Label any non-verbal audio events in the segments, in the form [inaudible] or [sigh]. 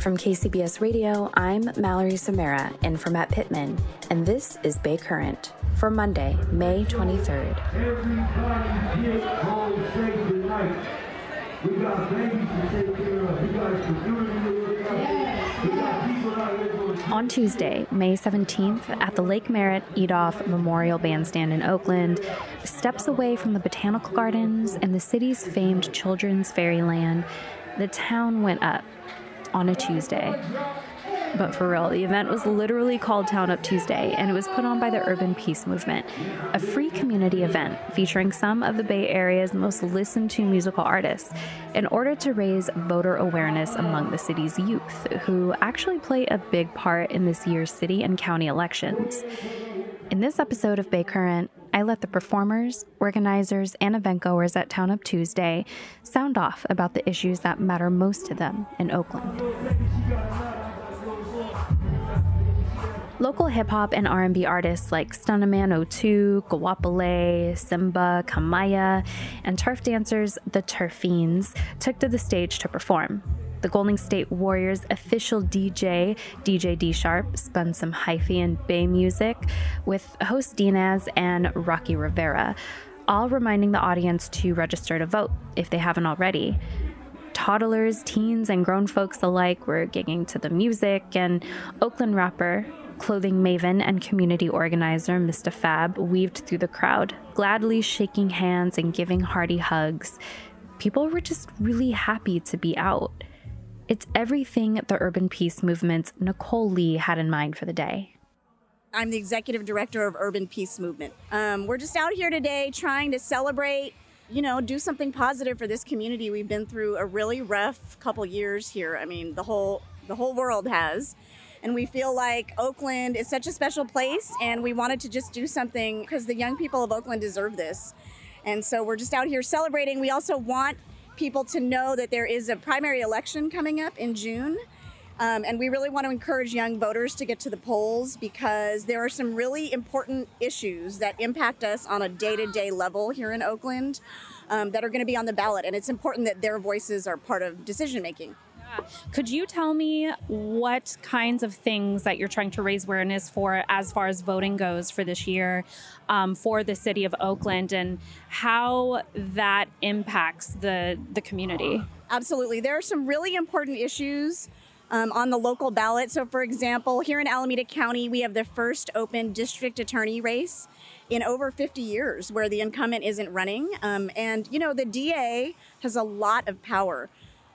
From KCBS Radio, I'm Mallory Samara in for Matt Pittman, and this is Bay Current for Monday, May 23rd. Everybody. We got babies to take care of. We got to look after. On Tuesday, May 17th, at the Lake Merritt Edoff Memorial Bandstand in Oakland, steps away from the botanical gardens and the city's famed children's fairyland, the town went up on a Tuesday. But for real, the event was literally called Town Up Tuesday, and it was put on by the Urban Peace Movement, a free community event featuring some of the Bay Area's most listened to musical artists, in order to raise voter awareness among the city's youth, who actually play a big part in this year's city and county elections. In this episode of Bay Current, I let the performers, organizers, and event goers at Town Up Tuesday sound off about the issues that matter most to them in Oakland. Local hip hop and R&B artists like Stunnaman 02, Gawapale, Simba, Kamaya, and turf dancers The Turf Feinz took to the stage to perform. The Golden State Warriors official DJ, DJ D Sharp, spun some hyphy and bay music with host Dinaz and Rocky Rivera, all reminding the audience to register to vote if they haven't already toddlers, teens, and grown folks alike were gigging to the music, and Oakland rapper, clothing maven, and community organizer Mr. Fab weaved through the crowd, gladly shaking hands and giving hearty hugs. People were just really happy to be out. It's everything the urban peace movement's Nicole Lee had in mind for the day. I'm the executive director of Urban Peace Movement. Um, we're just out here today trying to celebrate, you know, do something positive for this community. We've been through a really rough couple years here. I mean, the whole the whole world has. And we feel like Oakland is such a special place, and we wanted to just do something because the young people of Oakland deserve this. And so we're just out here celebrating. We also want people to know that there is a primary election coming up in June. Um, and we really want to encourage young voters to get to the polls because there are some really important issues that impact us on a day to day level here in Oakland um, that are going to be on the ballot. And it's important that their voices are part of decision making. Could you tell me what kinds of things that you're trying to raise awareness for as far as voting goes for this year um, for the city of Oakland and how that impacts the, the community? Absolutely. There are some really important issues um, on the local ballot. So, for example, here in Alameda County, we have the first open district attorney race in over 50 years where the incumbent isn't running. Um, and, you know, the DA has a lot of power.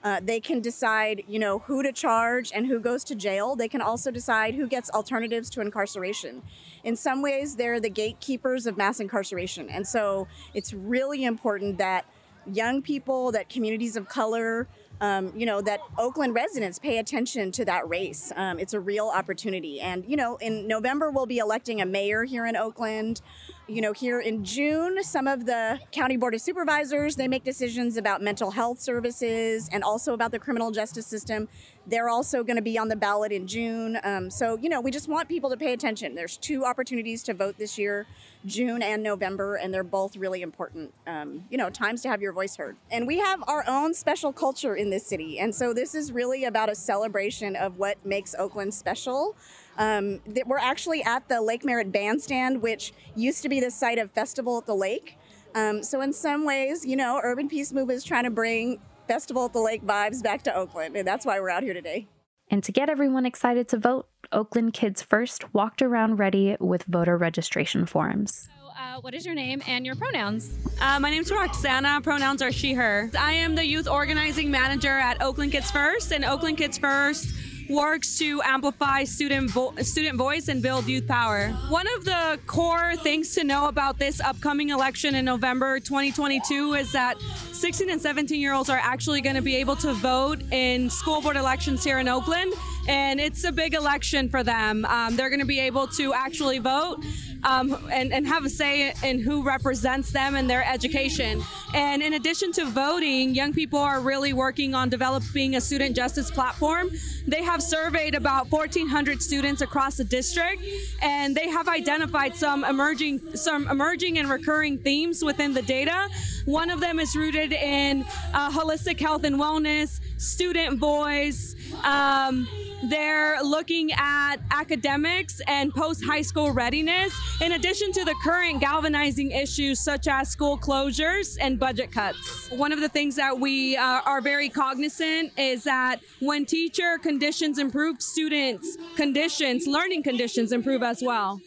Uh, they can decide, you know, who to charge and who goes to jail. They can also decide who gets alternatives to incarceration. In some ways, they're the gatekeepers of mass incarceration. And so it's really important that young people, that communities of color, um, you know, that Oakland residents pay attention to that race. Um, it's a real opportunity. And, you know, in November, we'll be electing a mayor here in Oakland. You know, here in June, some of the county board of supervisors, they make decisions about mental health services and also about the criminal justice system. They're also going to be on the ballot in June. Um, so, you know, we just want people to pay attention. There's two opportunities to vote this year, June and November, and they're both really important, um, you know, times to have your voice heard. And we have our own special culture in this city. And so this is really about a celebration of what makes Oakland special. Um, that we're actually at the Lake Merritt Bandstand, which used to be the site of Festival at the Lake. Um, so in some ways, you know, Urban Peace Movement is trying to bring Festival at the Lake vibes back to Oakland, and that's why we're out here today. And to get everyone excited to vote, Oakland Kids First walked around ready with voter registration forms. So, uh, what is your name and your pronouns? Uh, my name is Roxana. Pronouns are she, her. I am the youth organizing manager at Oakland Kids First, and Oakland Kids First works to amplify student vo- student voice and build youth power. One of the core things to know about this upcoming election in November 2022 is that 16 and 17 year olds are actually going to be able to vote in school board elections here in Oakland, and it's a big election for them. Um, they're going to be able to actually vote um, and, and have a say in who represents them and their education. And in addition to voting, young people are really working on developing a student justice platform. They have surveyed about 1,400 students across the district, and they have identified some emerging, some emerging and recurring themes within the data. One of them is rooted in uh, holistic health and wellness, student voice. Um, they're looking at academics and post high school readiness, in addition to the current galvanizing issues such as school closures and budget cuts. One of the things that we uh, are very cognizant is that when teacher conditions improve, students' conditions, learning conditions improve as well.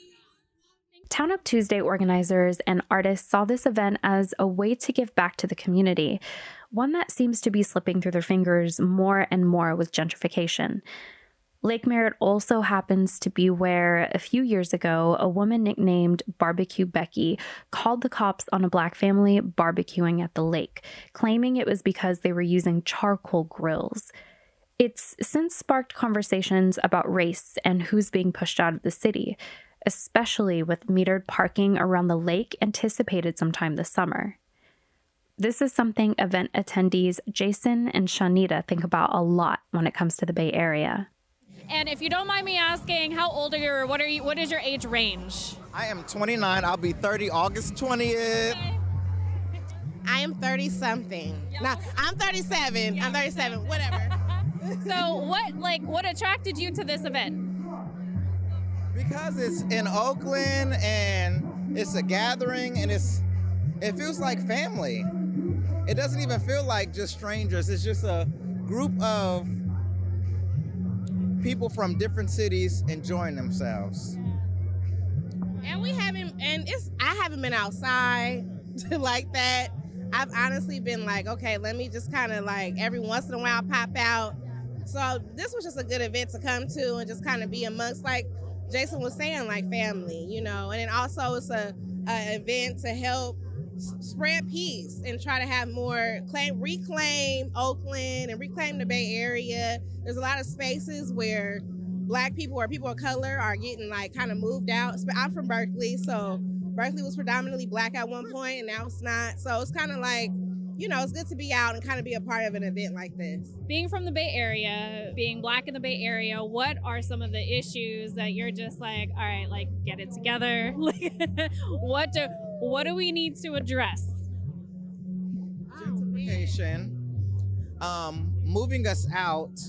Town Up Tuesday organizers and artists saw this event as a way to give back to the community, one that seems to be slipping through their fingers more and more with gentrification. Lake Merritt also happens to be where a few years ago a woman nicknamed Barbecue Becky called the cops on a black family barbecuing at the lake, claiming it was because they were using charcoal grills. It's since sparked conversations about race and who's being pushed out of the city, especially with metered parking around the lake anticipated sometime this summer. This is something event attendees Jason and Shanita think about a lot when it comes to the Bay Area. And if you don't mind me asking, how old are you or what are you what is your age range? I am 29. I'll be 30 August 20th. I am 30 something. No, I'm 37. I'm 37. Whatever. [laughs] so what like what attracted you to this event? Because it's in Oakland and it's a gathering and it's it feels like family. It doesn't even feel like just strangers. It's just a group of people from different cities enjoying themselves. And we haven't, and it's I haven't been outside [laughs] like that. I've honestly been like, okay, let me just kind of like every once in a while pop out. So this was just a good event to come to and just kind of be amongst, like Jason was saying, like family, you know. And then also it's a, a event to help spread peace and try to have more claim reclaim Oakland and reclaim the Bay Area. There's a lot of spaces where black people or people of color are getting like kind of moved out. I'm from Berkeley, so Berkeley was predominantly black at one point and now it's not. So it's kind of like you know, it's good to be out and kind of be a part of an event like this. Being from the Bay Area, being black in the Bay Area, what are some of the issues that you're just like, all right, like get it together? [laughs] what do what do we need to address? Gentrification, um, moving us out.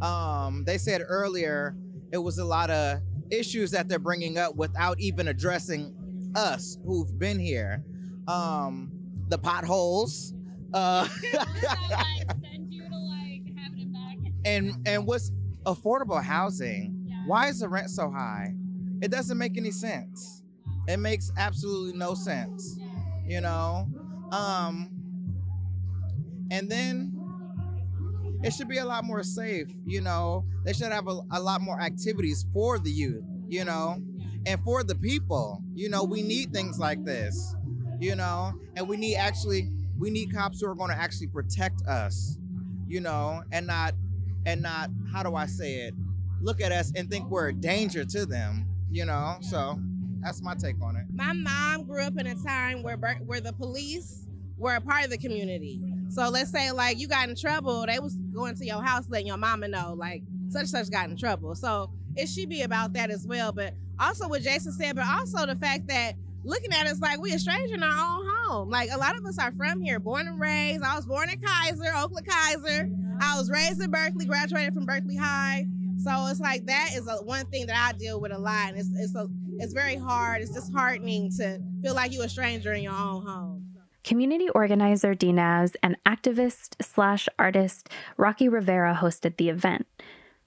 Um, they said earlier it was a lot of issues that they're bringing up without even addressing us who've been here. Um, the potholes. Uh, [laughs] [laughs] and and what's affordable housing? Why is the rent so high? It doesn't make any sense. It makes absolutely no sense. You know, um, and then it should be a lot more safe. You know, they should have a, a lot more activities for the youth. You know, and for the people. You know, we need things like this you know, and we need actually we need cops who are going to actually protect us, you know, and not and not how do I say it? Look at us and think we're a danger to them, you know. So that's my take on it. My mom grew up in a time where where the police were a part of the community. So let's say like you got in trouble, they was going to your house letting your mama know like such such got in trouble. So it should be about that as well. But also what Jason said, but also the fact that looking at us like we a stranger in our own home. Like a lot of us are from here, born and raised. I was born in Kaiser, Oakland Kaiser. I was raised in Berkeley, graduated from Berkeley High. So it's like that is a, one thing that I deal with a lot. And it's it's a, it's very hard. It's disheartening to feel like you're a stranger in your own home. Community organizer Dinaz and activist slash artist Rocky Rivera hosted the event.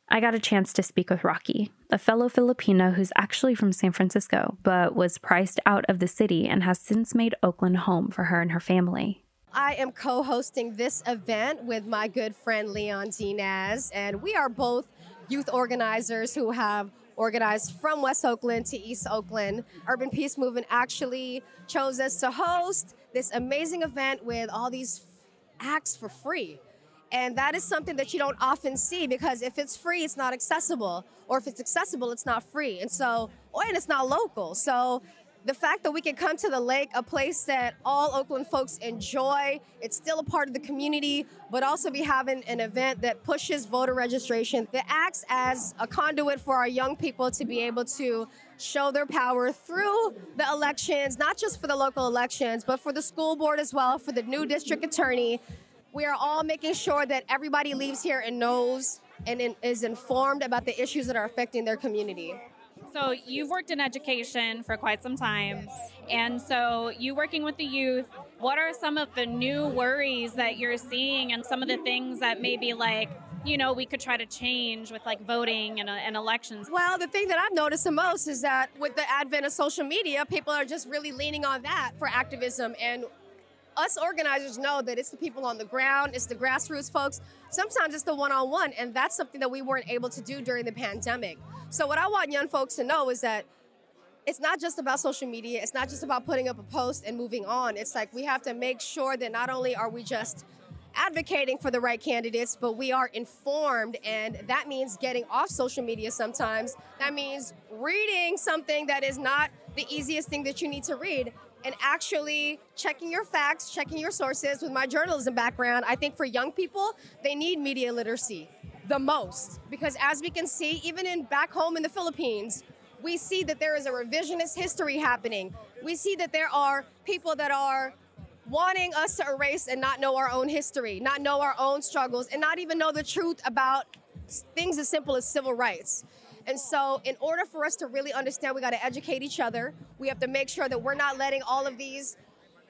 I got a chance to speak with Rocky, a fellow Filipino who's actually from San Francisco, but was priced out of the city and has since made Oakland home for her and her family. I am co hosting this event with my good friend Leon Dinaz, and we are both youth organizers who have organized from West Oakland to East Oakland. Urban Peace Movement actually chose us to host this amazing event with all these acts for free. And that is something that you don't often see because if it's free, it's not accessible. Or if it's accessible, it's not free. And so, and it's not local. So the fact that we can come to the lake, a place that all Oakland folks enjoy, it's still a part of the community, but also be having an event that pushes voter registration, that acts as a conduit for our young people to be able to show their power through the elections, not just for the local elections, but for the school board as well, for the new district attorney. We are all making sure that everybody leaves here and knows and is informed about the issues that are affecting their community. So you've worked in education for quite some time. And so you working with the youth, what are some of the new worries that you're seeing and some of the things that maybe like you know we could try to change with like voting and, uh, and elections well the thing that i've noticed the most is that with the advent of social media people are just really leaning on that for activism and us organizers know that it's the people on the ground, it's the grassroots folks. Sometimes it's the one on one, and that's something that we weren't able to do during the pandemic. So, what I want young folks to know is that it's not just about social media, it's not just about putting up a post and moving on. It's like we have to make sure that not only are we just advocating for the right candidates, but we are informed, and that means getting off social media sometimes. That means reading something that is not the easiest thing that you need to read and actually checking your facts, checking your sources. With my journalism background, I think for young people, they need media literacy the most because as we can see, even in back home in the Philippines, we see that there is a revisionist history happening. We see that there are people that are wanting us to erase and not know our own history, not know our own struggles, and not even know the truth about things as simple as civil rights. And so, in order for us to really understand, we got to educate each other. We have to make sure that we're not letting all of these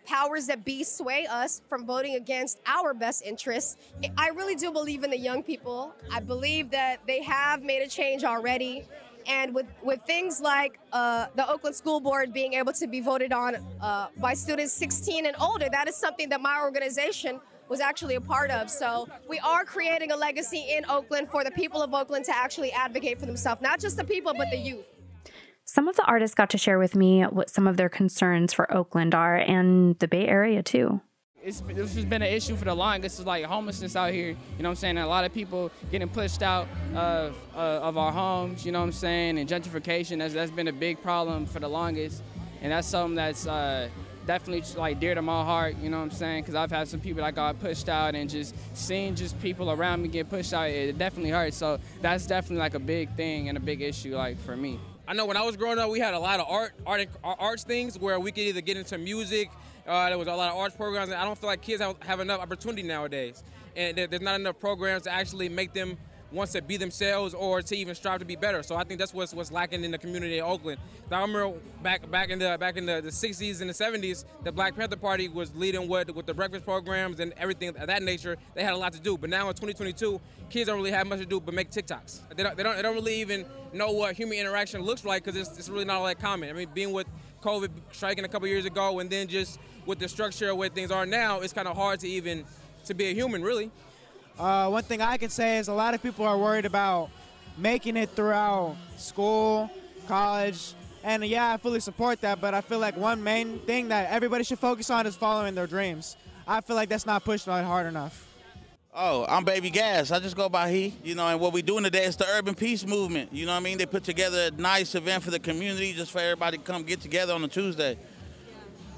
powers that be sway us from voting against our best interests. I really do believe in the young people. I believe that they have made a change already. And with, with things like uh, the Oakland School Board being able to be voted on uh, by students 16 and older, that is something that my organization was actually a part of. So we are creating a legacy in Oakland for the people of Oakland to actually advocate for themselves, not just the people, but the youth. Some of the artists got to share with me what some of their concerns for Oakland are and the Bay Area too. It's, this has been an issue for the longest. It's like homelessness out here. You know what I'm saying? And a lot of people getting pushed out of, uh, of our homes. You know what I'm saying? And gentrification. That's, that's been a big problem for the longest. And that's something that's uh, definitely like dear to my heart, you know what I'm saying? Because I've had some people that got pushed out and just seeing just people around me get pushed out, it definitely hurts. So that's definitely like a big thing and a big issue like for me. I know when I was growing up, we had a lot of art, art, arts things where we could either get into music. Uh, there was a lot of arts programs, and I don't feel like kids have, have enough opportunity nowadays, and there's not enough programs to actually make them wants to be themselves or to even strive to be better. So I think that's what's what's lacking in the community of Oakland. I remember back back in the back in the, the 60s and the 70s, the Black Panther Party was leading with with the breakfast programs and everything of that nature. They had a lot to do. But now in 2022, kids don't really have much to do but make TikToks. They don't they don't, they don't really even know what human interaction looks like because it's, it's really not all that common. I mean, being with COVID striking a couple years ago and then just with the structure of where things are now, it's kind of hard to even to be a human really. Uh, one thing I can say is a lot of people are worried about making it throughout school, college, and yeah, I fully support that. But I feel like one main thing that everybody should focus on is following their dreams. I feel like that's not pushed on hard enough. Oh, I'm Baby Gas. I just go by he. You know, and what we're doing today is the Urban Peace Movement. You know what I mean? They put together a nice event for the community just for everybody to come get together on a Tuesday.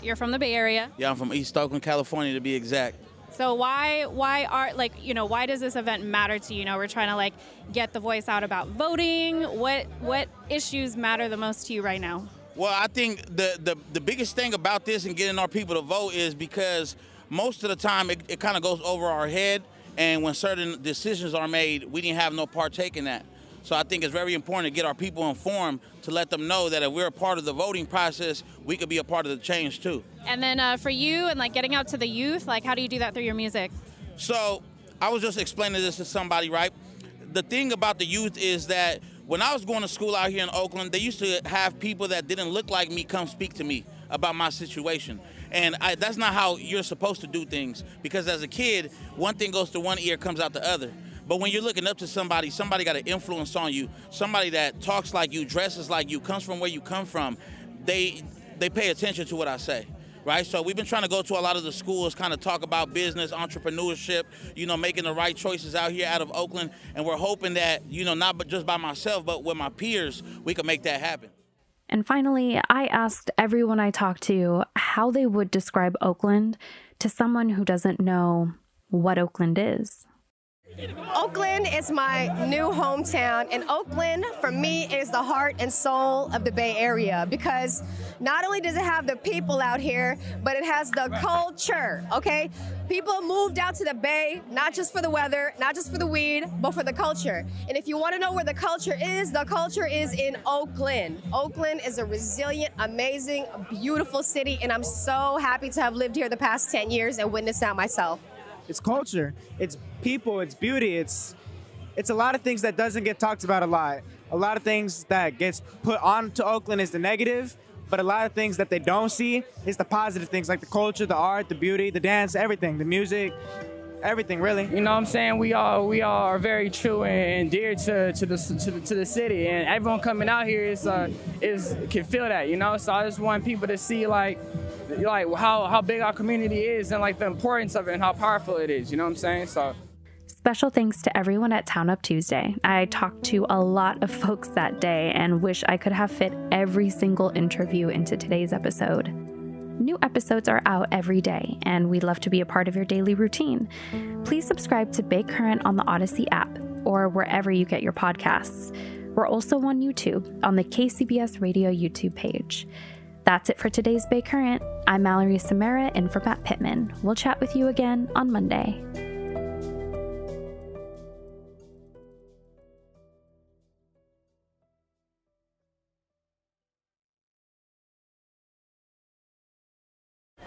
You're from the Bay Area? Yeah, I'm from East Oakland, California to be exact. So why why are like you know why does this event matter to you? You know we're trying to like get the voice out about voting. What what issues matter the most to you right now? Well, I think the the, the biggest thing about this and getting our people to vote is because most of the time it, it kind of goes over our head, and when certain decisions are made, we didn't have no partake in that. So I think it's very important to get our people informed to let them know that if we're a part of the voting process, we could be a part of the change too. And then uh, for you and like getting out to the youth, like how do you do that through your music? So I was just explaining this to somebody, right? The thing about the youth is that when I was going to school out here in Oakland, they used to have people that didn't look like me come speak to me about my situation. And I, that's not how you're supposed to do things because as a kid, one thing goes to one ear, comes out the other. But when you're looking up to somebody, somebody got an influence on you, somebody that talks like you, dresses like you, comes from where you come from, they they pay attention to what I say. Right, so we've been trying to go to a lot of the schools, kind of talk about business, entrepreneurship, you know, making the right choices out here out of Oakland, and we're hoping that, you know, not just by myself, but with my peers, we can make that happen. And finally, I asked everyone I talked to how they would describe Oakland to someone who doesn't know what Oakland is. Oakland is my new hometown, and Oakland, for me, is the heart and soul of the Bay Area because not only does it have the people out here, but it has the culture, okay? People moved out to the Bay not just for the weather, not just for the weed, but for the culture. And if you want to know where the culture is, the culture is in Oakland. Oakland is a resilient, amazing, beautiful city, and I'm so happy to have lived here the past 10 years and witnessed that myself. It's culture. It's people. It's beauty. It's it's a lot of things that doesn't get talked about a lot. A lot of things that gets put on to Oakland is the negative, but a lot of things that they don't see is the positive things like the culture, the art, the beauty, the dance, everything, the music, everything really. You know what I'm saying? We all we all are very true and dear to, to the to the to the city and everyone coming out here is uh is can feel that, you know? So I just want people to see like like how how big our community is and like the importance of it and how powerful it is, you know what I'm saying? So Special thanks to everyone at Town Up Tuesday. I talked to a lot of folks that day and wish I could have fit every single interview into today's episode. New episodes are out every day, and we'd love to be a part of your daily routine. Please subscribe to Bay Current on the Odyssey app or wherever you get your podcasts. We're also on YouTube on the KCBS Radio YouTube page. That's it for today's Bay Current. I'm Mallory Samara in for Matt Pittman. We'll chat with you again on Monday.